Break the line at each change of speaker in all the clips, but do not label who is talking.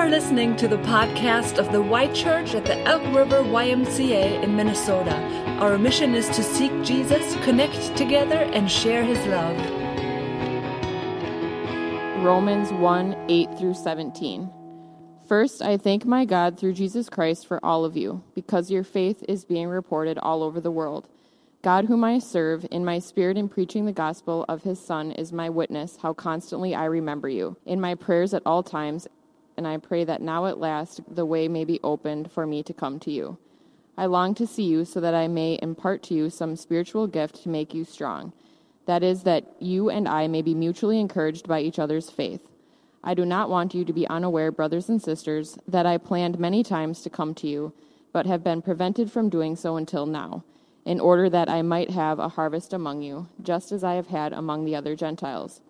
are listening to the podcast of the White Church at the Elk River YMCA in Minnesota. Our mission is to seek Jesus, connect together, and share his love.
Romans 1 8 through 17. First, I thank my God through Jesus Christ for all of you, because your faith is being reported all over the world. God, whom I serve, in my spirit in preaching the gospel of his Son, is my witness how constantly I remember you, in my prayers at all times, and I pray that now at last the way may be opened for me to come to you. I long to see you so that I may impart to you some spiritual gift to make you strong. That is, that you and I may be mutually encouraged by each other's faith. I do not want you to be unaware, brothers and sisters, that I planned many times to come to you, but have been prevented from doing so until now in order that I might have a harvest among you, just as I have had among the other Gentiles.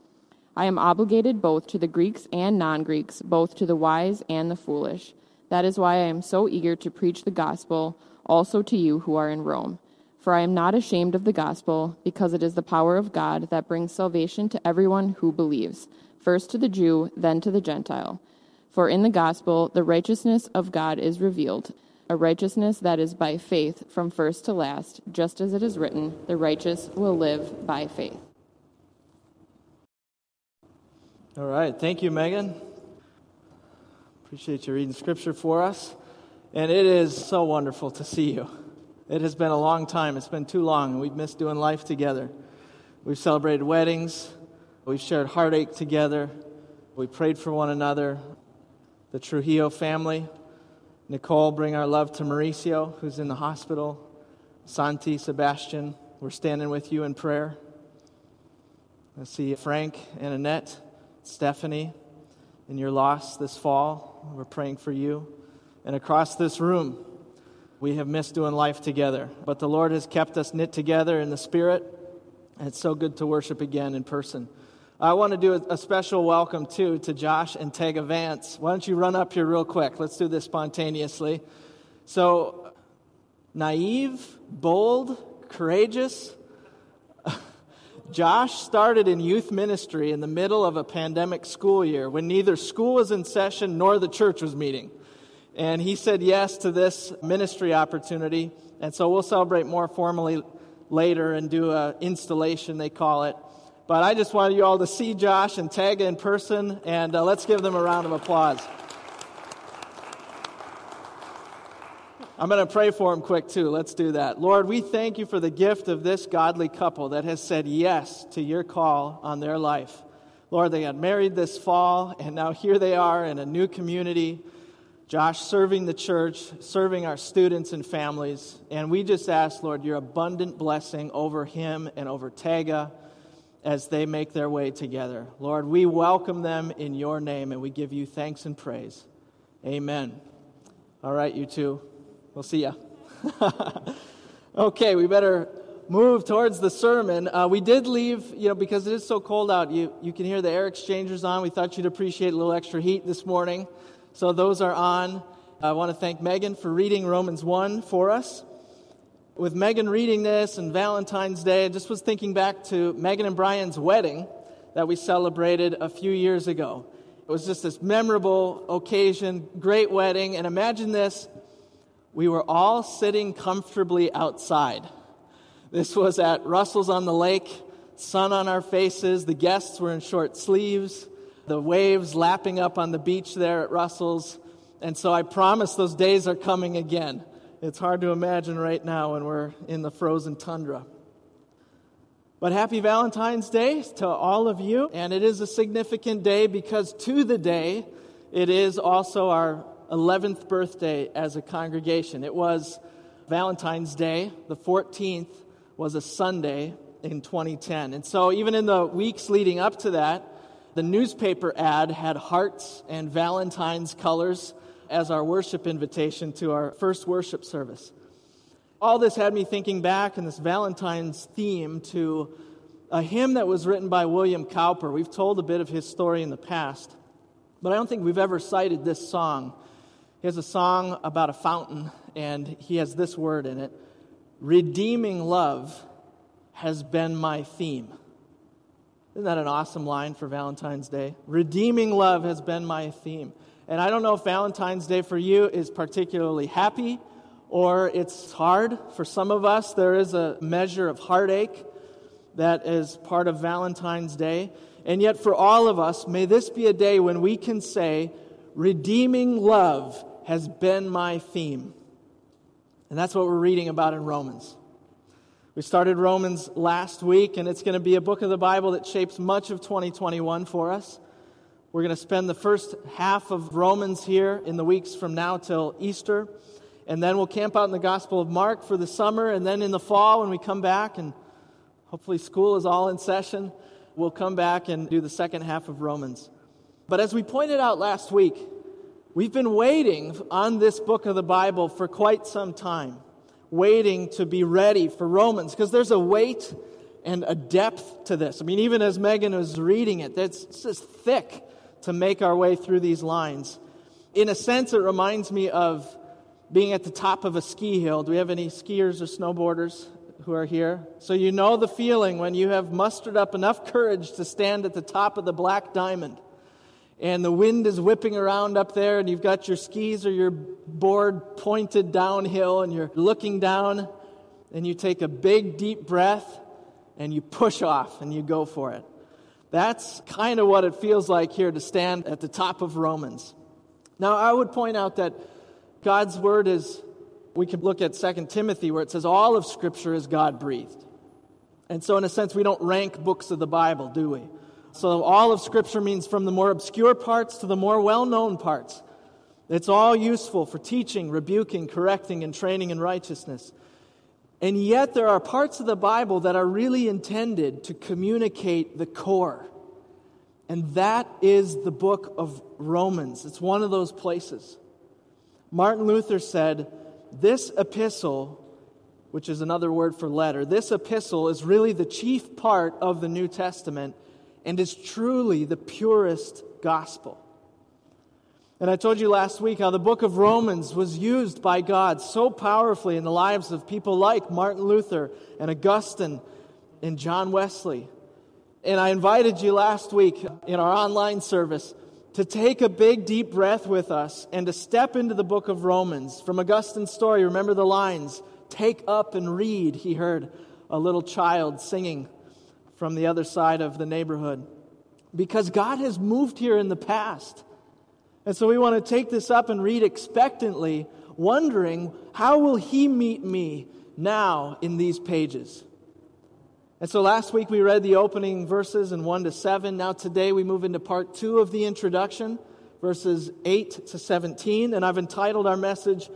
I am obligated both to the Greeks and non Greeks, both to the wise and the foolish. That is why I am so eager to preach the gospel also to you who are in Rome. For I am not ashamed of the gospel, because it is the power of God that brings salvation to everyone who believes, first to the Jew, then to the Gentile. For in the gospel the righteousness of God is revealed a righteousness that is by faith from first to last, just as it is written, the righteous will live by faith.
All right. Thank you, Megan. Appreciate you reading scripture for us. And it is so wonderful to see you. It has been a long time. It's been too long, we've missed doing life together. We've celebrated weddings, we've shared heartache together, we prayed for one another. The Trujillo family, Nicole, bring our love to Mauricio, who's in the hospital. Santi, Sebastian, we're standing with you in prayer. I see Frank and Annette, Stephanie, in your loss this fall. We're praying for you. And across this room, we have missed doing life together. But the Lord has kept us knit together in the Spirit. And it's so good to worship again in person. I want to do a, special welcome, too, to Josh and Tega Vance. Why don't you run up here real quick? Let's do this spontaneously. So, naive, bold, courageous. Josh started in youth ministry in the middle of a pandemic school year when neither school was in session nor the church was meeting. And he said yes to this ministry opportunity. And so we'll celebrate more formally later and do an installation, they call it. But I just wanted you all to see Josh and Tag in person, and uh, let's give them a round of applause. I'm going to pray for them quick, too. Let's do that. Lord, we thank you for the gift of this godly couple that has said yes to your call on their life. Lord, they got married this fall, and now here they are in a new community. Josh serving the church, serving our students and families. And we just ask, Lord, your abundant blessing over him and over Taga as they make their way together. Lord, we welcome them in your name and we give you thanks and praise. Amen. All right, you two. We'll see ya. okay, we better move towards the sermon. Uh, we did leave, you know, because it is so cold out, you, you can hear the air exchangers on. We thought you'd appreciate a little extra heat this morning. So those are on. I want to thank Megan for reading Romans 1 for us with Megan reading this and Valentine's Day, I just was thinking back to Megan and Brian's wedding that we celebrated a few years ago. It was just this memorable occasion, great wedding, and imagine this we were all sitting comfortably outside. This was at Russell's on the lake, sun on our faces, the guests were in short sleeves, the waves lapping up on the beach there at Russell's. And so I promise those days are coming again. It's hard to imagine right now when we're in the frozen tundra. But happy Valentine's Day to all of you. And it is a significant day because to the day, it is also our 11th birthday as a congregation. It was Valentine's Day, the 14th was a Sunday in 2010. And so, even in the weeks leading up to that, the newspaper ad had hearts and Valentine's colors as our worship invitation to our first worship service. All this had me thinking back in this Valentine's theme to a hymn that was written by William Cowper. We've told a bit of his story in the past, but I don't think we've ever cited this song. He has a song about a fountain, and he has this word in it Redeeming love has been my theme. Isn't that an awesome line for Valentine's Day? Redeeming love has been my theme. And I don't know if Valentine's Day for you is particularly happy or it's hard. For some of us, there is a measure of heartache that is part of Valentine's Day. And yet, for all of us, may this be a day when we can say, Redeeming love has been my theme. And that's what we're reading about in Romans. We started Romans last week, and it's going to be a book of the Bible that shapes much of 2021 for us. We're going to spend the first half of Romans here in the weeks from now till Easter. And then we'll camp out in the Gospel of Mark for the summer. And then in the fall, when we come back, and hopefully school is all in session, we'll come back and do the second half of Romans. But as we pointed out last week, we've been waiting on this book of the Bible for quite some time, waiting to be ready for Romans, because there's a weight and a depth to this. I mean, even as Megan was reading it, it's just thick to make our way through these lines. In a sense, it reminds me of being at the top of a ski hill. Do we have any skiers or snowboarders who are here? So you know the feeling when you have mustered up enough courage to stand at the top of the black diamond and the wind is whipping around up there and you've got your skis or your board pointed downhill and you're looking down and you take a big deep breath and you push off and you go for it. That's kind of what it feels like here to stand at the top of Romans. Now, I would point out that God's word is, we could look at 2 Timothy where it says all of Scripture is God breathed. And so, in a sense, we don't rank books of the Bible, do we? So, all of Scripture means from the more obscure parts to the more well known parts. It's all useful for teaching, rebuking, correcting, and training in righteousness. And yet, there are parts of the Bible that are really intended to communicate the core. And that is the book of Romans. It's one of those places. Martin Luther said, This epistle, which is another word for letter, this epistle is really the chief part of the New Testament and is truly the purest gospel. And I told you last week how the book of Romans was used by God so powerfully in the lives of people like Martin Luther and Augustine and John Wesley. And I invited you last week in our online service to take a big deep breath with us and to step into the book of Romans. From Augustine's story, remember the lines Take up and read, he heard a little child singing from the other side of the neighborhood. Because God has moved here in the past. And so we want to take this up and read expectantly, wondering, how will He meet me now in these pages? And so last week we read the opening verses in 1 to 7. Now today we move into part 2 of the introduction, verses 8 to 17. And I've entitled our message,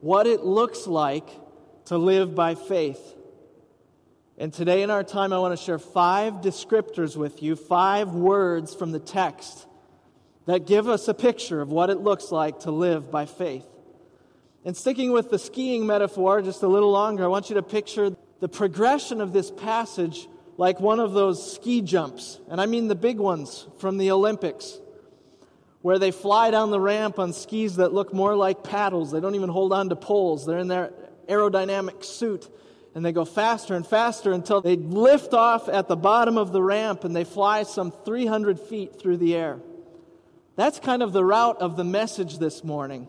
What It Looks Like to Live by Faith. And today in our time, I want to share five descriptors with you, five words from the text that give us a picture of what it looks like to live by faith. And sticking with the skiing metaphor just a little longer, I want you to picture the progression of this passage like one of those ski jumps. And I mean the big ones from the Olympics, where they fly down the ramp on skis that look more like paddles. They don't even hold on to poles, they're in their aerodynamic suit. And they go faster and faster until they lift off at the bottom of the ramp and they fly some 300 feet through the air. That's kind of the route of the message this morning.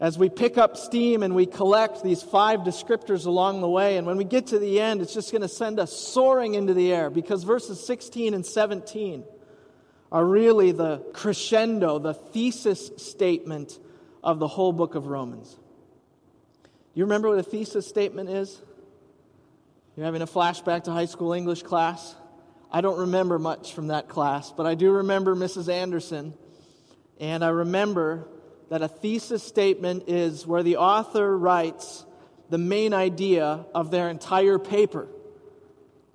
As we pick up steam and we collect these five descriptors along the way, and when we get to the end, it's just going to send us soaring into the air because verses 16 and 17 are really the crescendo, the thesis statement of the whole book of Romans. You remember what a thesis statement is? You're having a flashback to high school English class? I don't remember much from that class, but I do remember Mrs. Anderson and I remember that a thesis statement is where the author writes the main idea of their entire paper,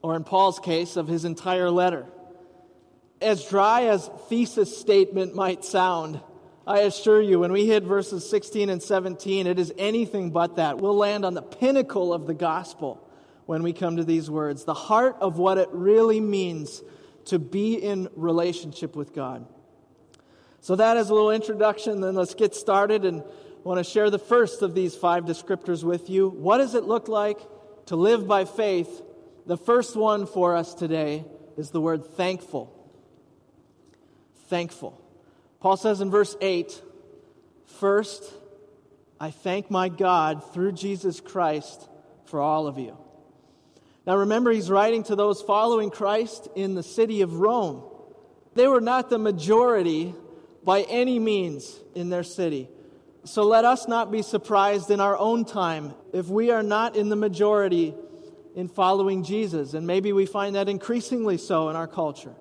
or in Paul's case, of his entire letter. As dry as thesis statement might sound, I assure you, when we hit verses 16 and 17, it is anything but that. We'll land on the pinnacle of the gospel when we come to these words, the heart of what it really means to be in relationship with God. So, that is a little introduction. Then let's get started. And I want to share the first of these five descriptors with you. What does it look like to live by faith? The first one for us today is the word thankful. Thankful. Paul says in verse 8, First, I thank my God through Jesus Christ for all of you. Now remember, he's writing to those following Christ in the city of Rome. They were not the majority by any means in their city. So let us not be surprised in our own time if we are not in the majority in following Jesus. And maybe we find that increasingly so in our culture.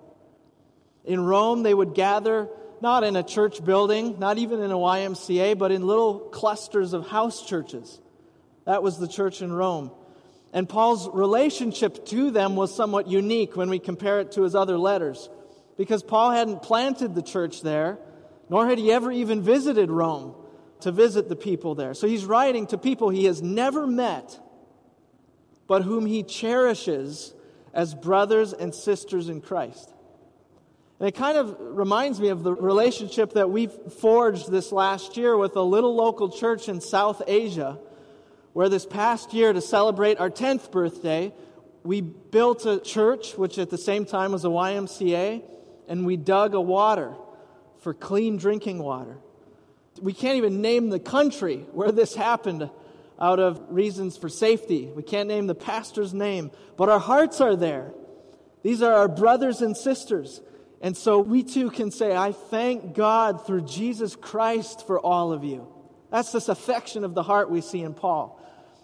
In Rome, they would gather not in a church building, not even in a YMCA, but in little clusters of house churches. That was the church in Rome. And Paul's relationship to them was somewhat unique when we compare it to his other letters, because Paul hadn't planted the church there, nor had he ever even visited Rome to visit the people there. So he's writing to people he has never met, but whom he cherishes as brothers and sisters in Christ. And it kind of reminds me of the relationship that we've forged this last year with a little local church in South Asia, where this past year, to celebrate our 10th birthday, we built a church, which at the same time was a YMCA, and we dug a water for clean drinking water. We can't even name the country where this happened out of reasons for safety. We can't name the pastor's name, but our hearts are there. These are our brothers and sisters. And so we too can say, I thank God through Jesus Christ for all of you. That's this affection of the heart we see in Paul.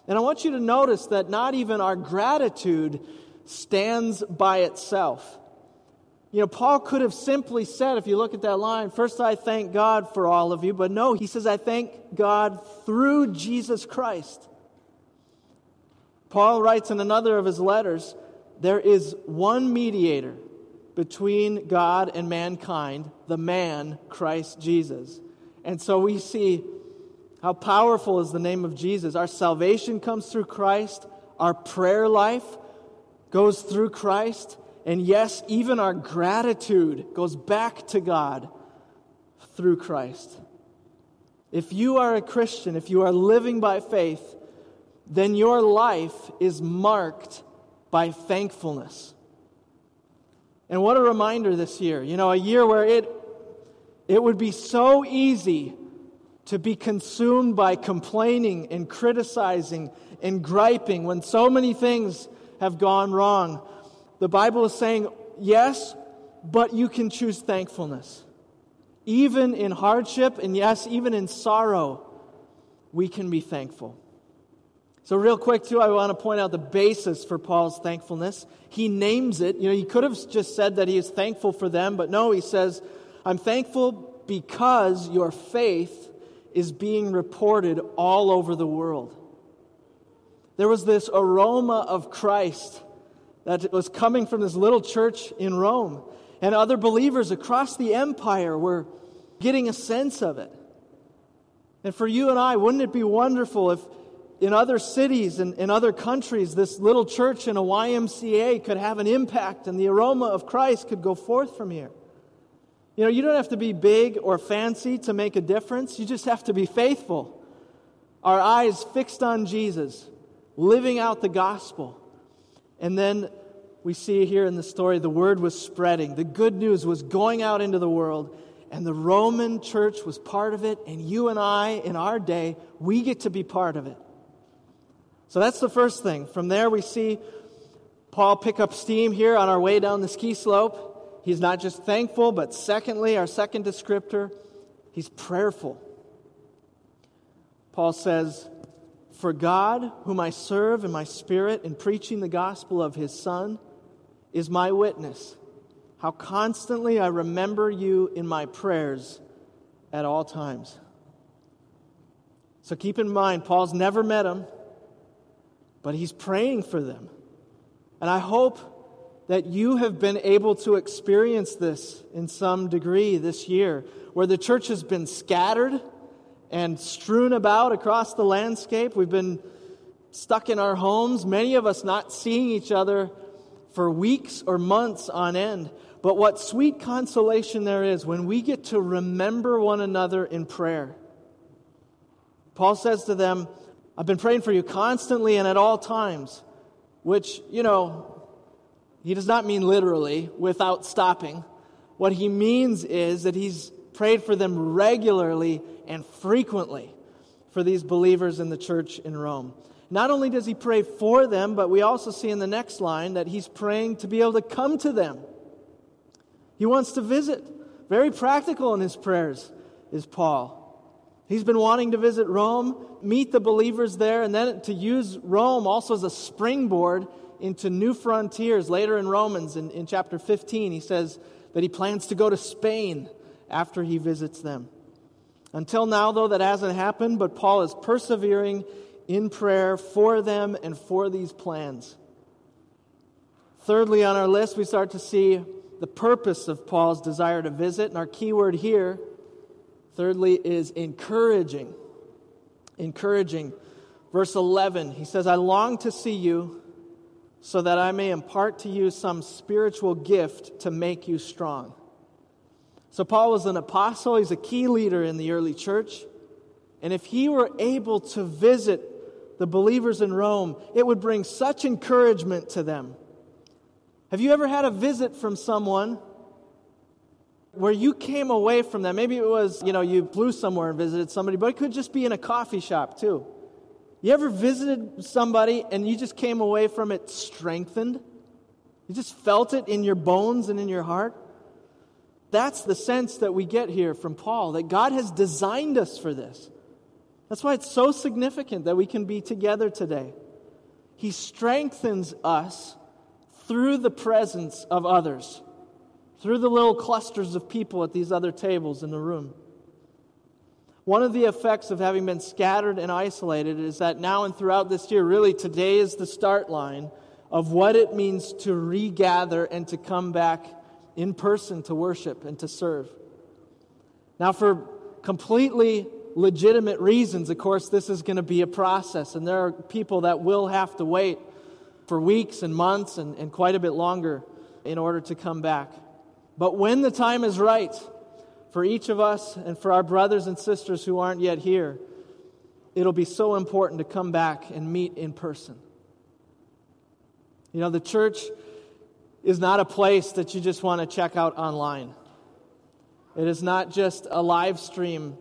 And I want you to notice that not even our gratitude stands by itself. You know, Paul could have simply said, if you look at that line, first I thank God for all of you, but no, he says, I thank God through Jesus Christ. Paul writes in another of his letters, there is one mediator between God and mankind, the man, Christ Jesus. And so we see how powerful is the name of Jesus. Our salvation comes through Christ, our prayer life goes through Christ, and yes, even our gratitude goes back to God through Christ. If you are a Christian, if you are living by faith, then your life is marked by thankfulness. And what a reminder this year. You know, a year where it, it would be so easy to be consumed by complaining and criticizing and griping when so many things have gone wrong. The Bible is saying, yes, but you can choose thankfulness. Even in hardship, and yes, even in sorrow, we can be thankful. So, real quick, too, I want to point out the basis for Paul's thankfulness. He names it. You know, he could have just said that he is thankful for them, but no, he says, I'm thankful because your faith is being reported all over the world. There was this aroma of Christ that was coming from this little church in Rome, and other believers across the empire were getting a sense of it. And for you and I, wouldn't it be wonderful if in other cities and in other countries, this little church in a YMCA could have an impact and the aroma of Christ could go forth from here. You know, you don't have to be big or fancy to make a difference, you just have to be faithful. Our eyes fixed on Jesus, living out the gospel. And then we see here in the story the word was spreading, the good news was going out into the world. And the Roman church was part of it, and you and I, in our day, we get to be part of it. So that's the first thing. From there, we see Paul pick up steam here on our way down the ski slope. He's not just thankful, but secondly, our second descriptor, he's prayerful. Paul says, For God, whom I serve in my spirit in preaching the gospel of his Son, is my witness, how constantly I remember you in my prayers at all times. So keep in mind, Paul's never met him but he's praying for them. And I hope that you have been able to experience this in some degree this year, where the church has been scattered and strewn about across the landscape. We've been stuck in our homes, many of us not seeing each other for weeks or months on end. But what sweet consolation there is when we get to remember one another in prayer. Paul says to them, I've been praying for you constantly and at all times, which, you know, He does not mean literally, without stopping. What he means is that he's prayed for them regularly and frequently for these believers in the church in Rome. Not only does he pray for them, but we also see in the next line that he's praying to be able to come to them. He wants to visit. Very practical in his prayers is Paul. He's been wanting to visit Rome, meet the believers there, and then to use Rome also as a springboard into new frontiers. Later in Romans, in, in chapter 15, he says that he plans to go to Spain after he visits them. Until now, though, that hasn't happened, but Paul is persevering in prayer for them and for these plans. Thirdly, on our list, we start to see the purpose of Paul's desire to visit, and our key word here, thirdly, is encouraging. Encouraging. Verse 11, he says, I long to see you so that I may impart to you some spiritual gift to make you strong. So, Paul was an apostle, he's a key leader in the early church. And if he were able to visit the believers in Rome, it would bring such encouragement to them. Have you ever had a visit from someone where you came away from them? Maybe it was, you know, you flew somewhere and visited somebody, but it could just be in a coffee shop too. You ever visited somebody and you just came away from it strengthened? You just felt it in your bones and in your heart? That's the sense that we get here from Paul, that God has designed us for this. That's why it's so significant that we can be together today. He strengthens us through the presence of others, through the little clusters of people at these other tables in the room. One of the effects of having been scattered and isolated is that now and throughout this year, really today is the start line of what it means to regather and to come back in person to worship and to serve. Now, for completely legitimate reasons, of course, this is going to be a process, and there are people that will have to wait for weeks and months and, and quite a bit longer in order to come back. But when the time is right, for each of us and for our brothers and sisters who aren't yet here, it'll be so important to come back and meet in person. You know, the church is not a place that you just want to check out online. It is not just a live stream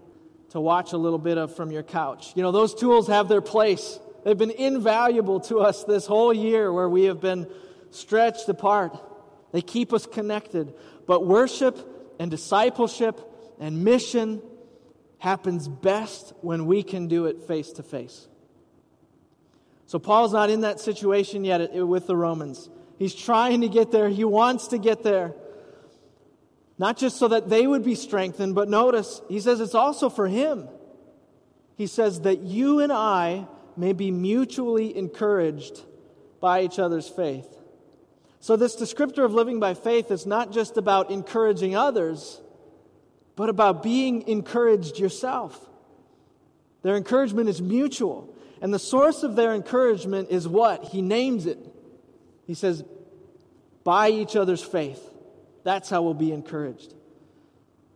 to watch a little bit of from your couch. You know, those tools have their place. They've been invaluable to us this whole year where we have been stretched apart. They keep us connected. But worship and discipleship and mission happens best when we can do it face to face. So Paul's not in that situation yet with the Romans. He's trying to get there. He wants to get there. Not just so that they would be strengthened, but notice, he says it's also for him. He says that you and I may be mutually encouraged by each other's faith. So, this descriptor of living by faith is not just about encouraging others, but about being encouraged yourself. Their encouragement is mutual. And the source of their encouragement is what? He names it. He says, by each other's faith. That's how we'll be encouraged.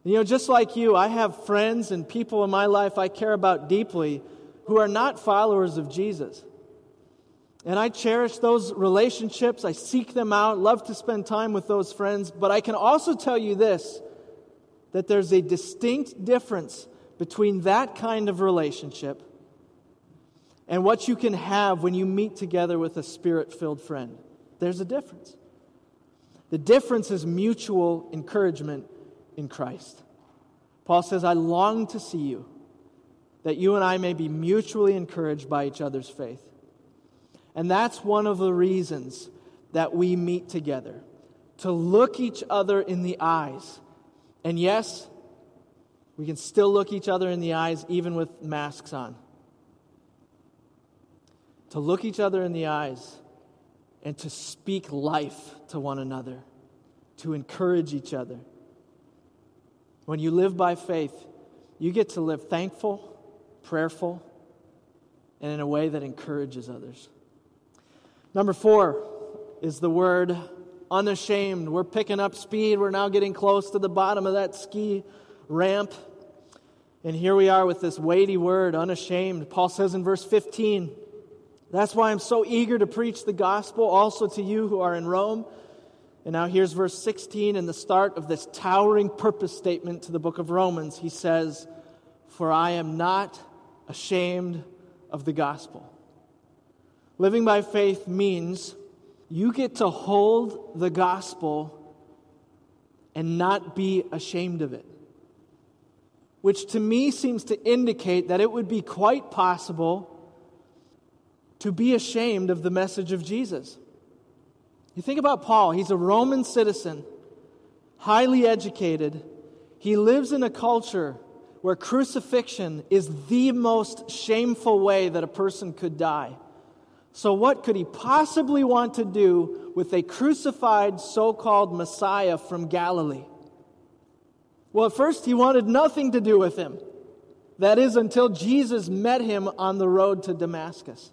You know, just like you, I have friends and people in my life I care about deeply who are not followers of Jesus. And I cherish those relationships. I seek them out, love to spend time with those friends. But I can also tell you this that there's a distinct difference between that kind of relationship and what you can have when you meet together with a spirit filled friend. There's a difference. The difference is mutual encouragement in Christ. Paul says, I long to see you, that you and I may be mutually encouraged by each other's faith. And that's one of the reasons that we meet together to look each other in the eyes. And yes, we can still look each other in the eyes even with masks on. To look each other in the eyes and to speak life to one another, to encourage each other. When you live by faith, you get to live thankful, prayerful, and in a way that encourages others. Number four is the word unashamed. We're picking up speed. We're now getting close to the bottom of that ski ramp. And here we are with this weighty word, unashamed. Paul says in verse 15, That's why I'm so eager to preach the gospel also to you who are in Rome, And now here's verse 16 and the start of this towering purpose statement to the book of Romans. He says, For I am not ashamed of the gospel. Living by faith means you get to hold the gospel and not be ashamed of it. Which to me seems to indicate that it would be quite possible to be ashamed of the message of Jesus. You think about Paul, he's a Roman citizen, highly educated. He lives in a culture where crucifixion is the most shameful way that a person could die. So, what could he possibly want to do with a crucified so called Messiah from Galilee? Well, at first, he wanted nothing to do with him. That is, until Jesus met him on the road to Damascus.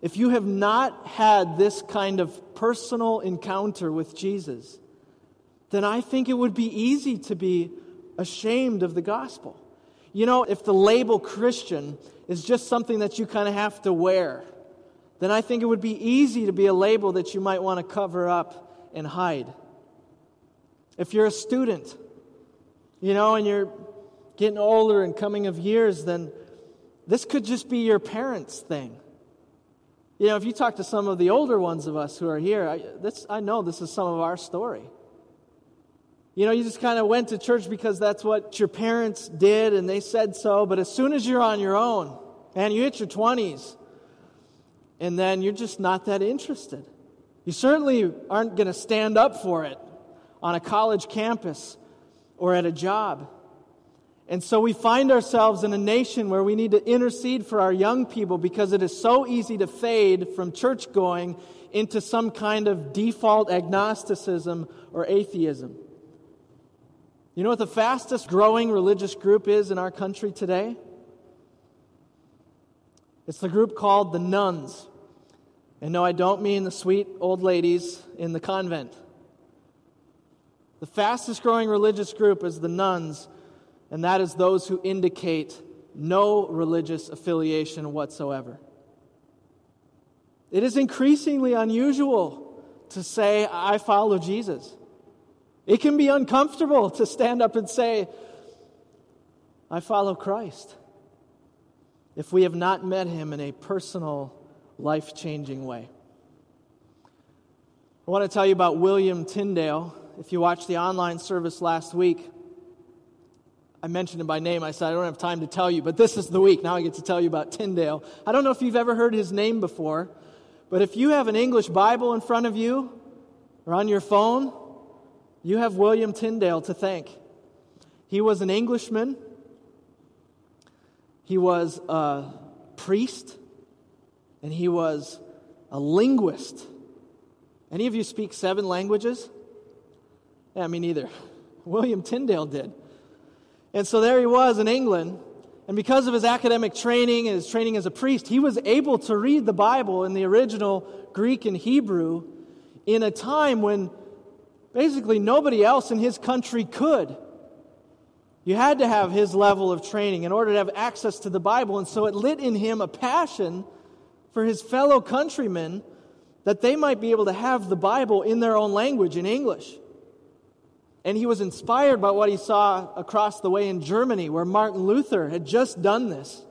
If you have not had this kind of personal encounter with Jesus, then I think it would be easy to be ashamed of the gospel. You know, if the label Christian is just something that you kind of have to wear, then I think it would be easy to be a label that you might want to cover up and hide. If you're a student, you know, and you're getting older and coming of years, then this could just be your parents' thing. You know, if you talk to some of the older ones of us who are here, I, this, I know this is some of our story. You know, you just kind of went to church because that's what your parents did and they said so. But as soon as you're on your own, and you hit your 20s, and then you're just not that interested. You certainly aren't going to stand up for it on a college campus or at a job. And so we find ourselves in a nation where we need to intercede for our young people because it is so easy to fade from church going into some kind of default agnosticism or atheism. You know what the fastest growing religious group is in our country today? It's the group called the nones. And no, I don't mean the sweet old ladies in the convent. The fastest growing religious group is the nones, and that is those who indicate no religious affiliation whatsoever. It is increasingly unusual to say, I follow Jesus. It can be uncomfortable to stand up and say, I follow Christ, if we have not met him in a personal, life changing way. I want to tell you about William Tyndale. If you watched the online service last week, I mentioned him by name. I said, I don't have time to tell you, but this is the week. Now I get to tell you about Tyndale. I don't know if you've ever heard his name before, but if you have an English Bible in front of you or on your phone, you have William Tyndale to thank. He was an Englishman, he was a priest, and he was a linguist. Any of you speak seven languages? Yeah, me neither. William Tyndale did. And so there he was in England. And because of his academic training and his training as a priest, he was able to read the Bible in the original Greek and Hebrew in a time when Basically, nobody else in his country could. You had to have his level of training in order to have access to the Bible. And so it lit in him a passion for his fellow countrymen that they might be able to have the Bible in their own language, in English. And he was inspired by what he saw across the way in Germany, where Martin Luther had just done this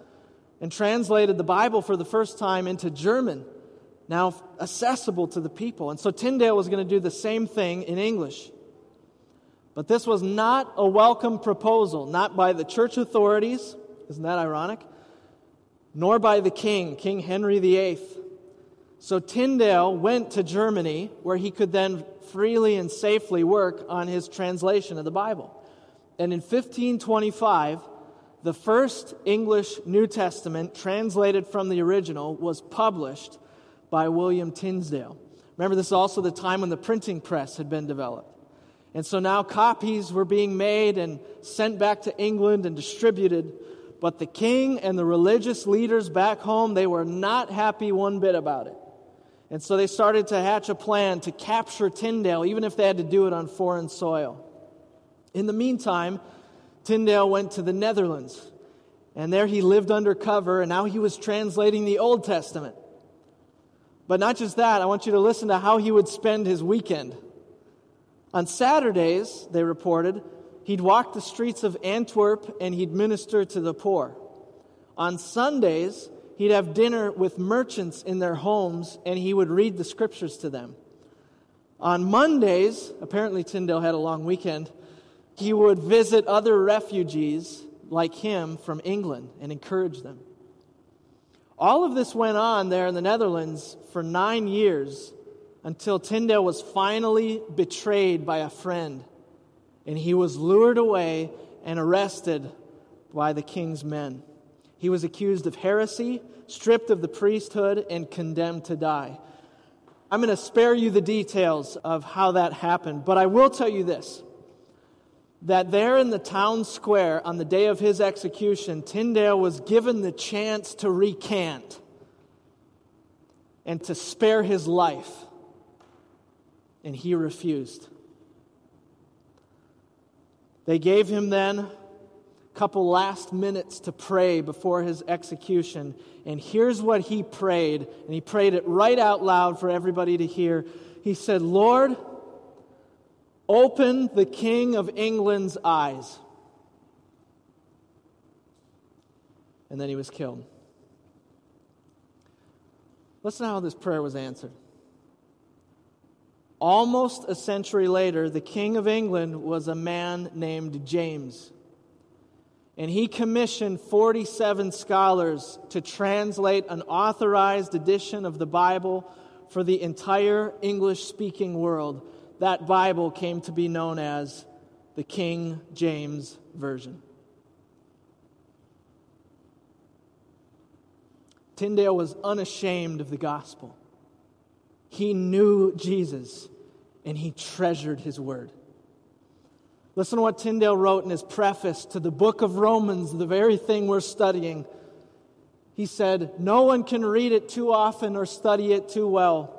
and translated the Bible for the first time into German now accessible to the people. And so Tyndale was going to do the same thing in English. But this was not a welcome proposal, not by the church authorities, isn't that ironic? Nor by the king, King Henry VIII. So Tyndale went to Germany where he could then freely and safely work on his translation of the Bible. And in 1525, the first English New Testament translated from the original was published by William Tyndale. Remember, this is also the time when the printing press had been developed. And so now copies were being made and sent back to England and distributed. But the king and the religious leaders back home, they were not happy one bit about it. And so they started to hatch a plan to capture Tyndale, even if they had to do it on foreign soil. In the meantime, Tyndale went to the Netherlands. And there he lived undercover, and now he was translating the Old Testament. But not just that, I want you to listen to how he would spend his weekend. On Saturdays, they reported, he'd walk the streets of Antwerp and he'd minister to the poor. On Sundays, he'd have dinner with merchants in their homes and he would read the scriptures to them. On Mondays, apparently Tyndale had a long weekend, he would visit other refugees like him from England and encourage them. All of this went on there in the Netherlands for nine years until Tyndale was finally betrayed by a friend and he was lured away and arrested by the king's men. He was accused of heresy, stripped of the priesthood, and condemned to die. I'm going to spare you the details of how that happened, but I will tell you this that there in the town square on the day of his execution, Tyndale was given the chance to recant and to spare his life and he refused. They gave him then a couple last minutes to pray before his execution. And here's what he prayed, and he prayed it right out loud for everybody to hear. He said, Lord, open the King of England's eyes. And then he was killed. Listen how this prayer was answered. Almost a century later, the King of England was a man named James. And he commissioned 47 scholars to translate an authorized edition of the Bible for the entire English speaking world. That Bible came to be known as the King James Version. Tyndale was unashamed of the gospel. He knew Jesus and he treasured his word. Listen to what Tyndale wrote in his preface to the book of Romans, the very thing we're studying. He said, No one can read it too often or study it too well.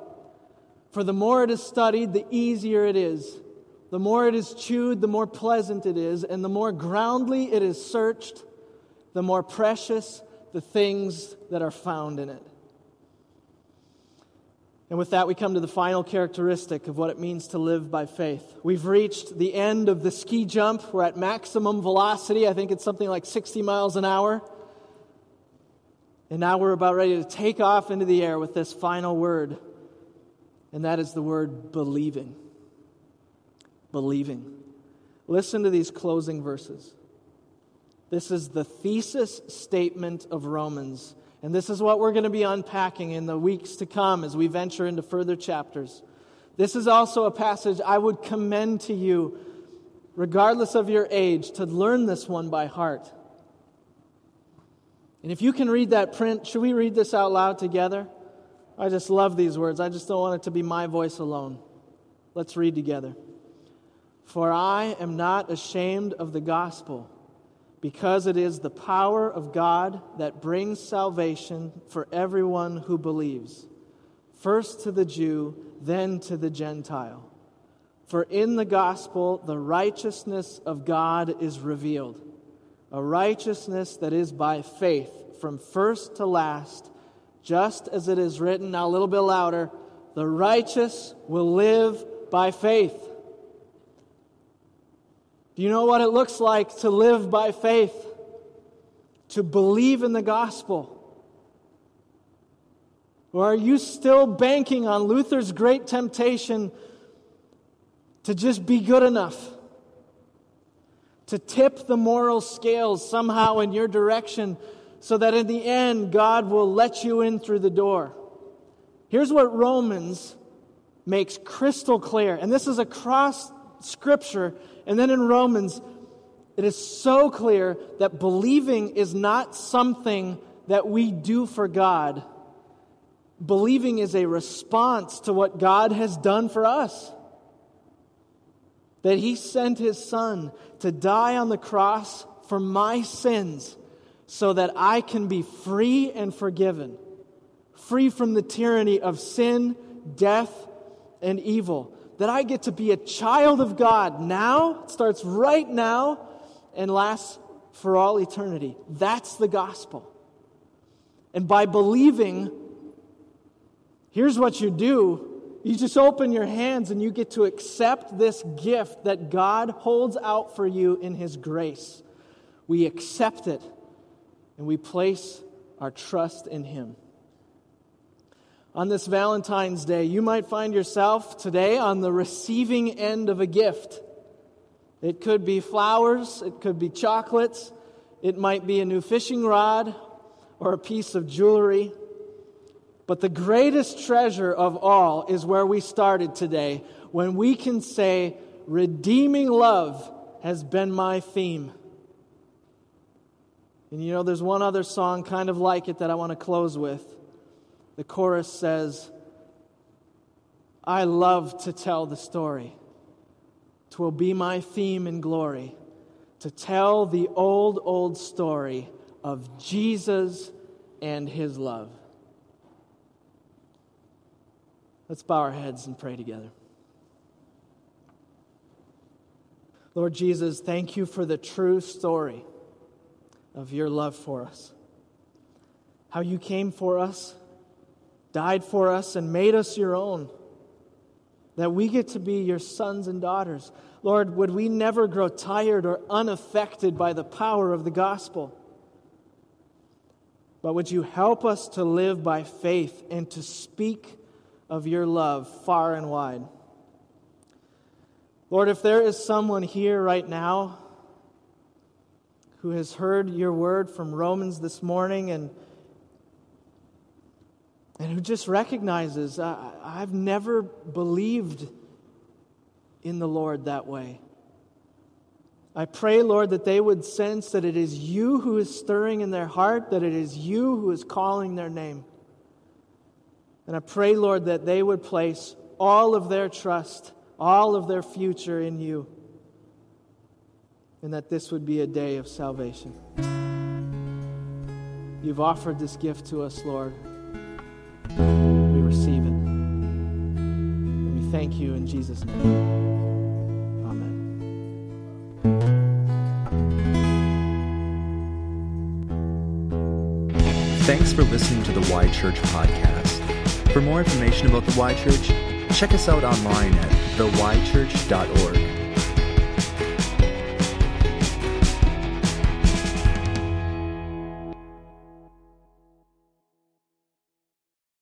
For the more it is studied, the easier it is. The more it is chewed, the more pleasant it is. And the more groundly it is searched, the more precious the things that are found in it. And with that, we come to the final characteristic of what it means to live by faith. We've reached the end of the ski jump. We're at maximum velocity. I think it's something like 60 miles an hour. And now we're about ready to take off into the air with this final word, and that is the word believing. Believing. Listen to these closing verses. This is the thesis statement of Romans and this is what we're going to be unpacking in the weeks to come as we venture into further chapters. This is also a passage I would commend to you, regardless of your age, to learn this one by heart. And if you can read that print, should we read this out loud together? I just love these words. I just don't want it to be my voice alone. Let's read together. For I am not ashamed of the gospel because it is the power of God that brings salvation for everyone who believes, first to the Jew, then to the Gentile. For in the gospel, the righteousness of God is revealed, a righteousness that is by faith from first to last, just as it is written, now a little bit louder, the righteous will live by faith. Do you know what it looks like to live by faith? To believe in the gospel? Or are you still banking on Luther's great temptation to just be good enough? To tip the moral scales somehow in your direction so that in the end God will let you in through the door? Here's what Romans makes crystal clear, and this is across Scripture and then in Romans, it is so clear that believing is not something that we do for God. Believing is a response to what God has done for us. That He sent His Son to die on the cross for my sins so that I can be free and forgiven, free from the tyranny of sin, death, and evil that I get to be a child of God now, it starts right now, and lasts for all eternity. That's the gospel. And by believing, Here's what you do you just open your hands and you get to accept this gift that God holds out for you in His grace. We accept it and we place our trust in Him. On this Valentine's Day, you might find yourself today on the receiving end of a gift. It could be flowers, it could be chocolates, it might be a new fishing rod or a piece of jewelry. But the greatest treasure of all is where we started today, when we can say, Redeeming love has been my theme. And you know, there's one other song kind of like it that I want to close with. The chorus says, I love to tell the story. Twill be my theme and glory to tell the old, old story of Jesus and his love. Let's bow our heads and pray together. Lord Jesus, thank you for the true story of your love for us. How you came for us, died for us, and made us your own. That we get to be your sons and daughters. Lord, would we never grow tired or unaffected by the power of the gospel? But would you help us to live by faith and to speak of your love far and wide. Lord, if there is someone here right now who has heard your word from Romans this morning and, and who just recognizes, I, I've never believed in the Lord that way. I pray, Lord, that they would sense that it is you who is stirring in their heart, that it is you who is calling their name. And I pray, Lord, that they would place all of their trust, all of their future in you, and that this would be a day of salvation. You've offered this gift to us, Lord. We receive it. And we thank you in Jesus' name. Amen.
Thanks for listening to the Y Church podcast. For more information about the Y Church, check us out online at theychurch.org.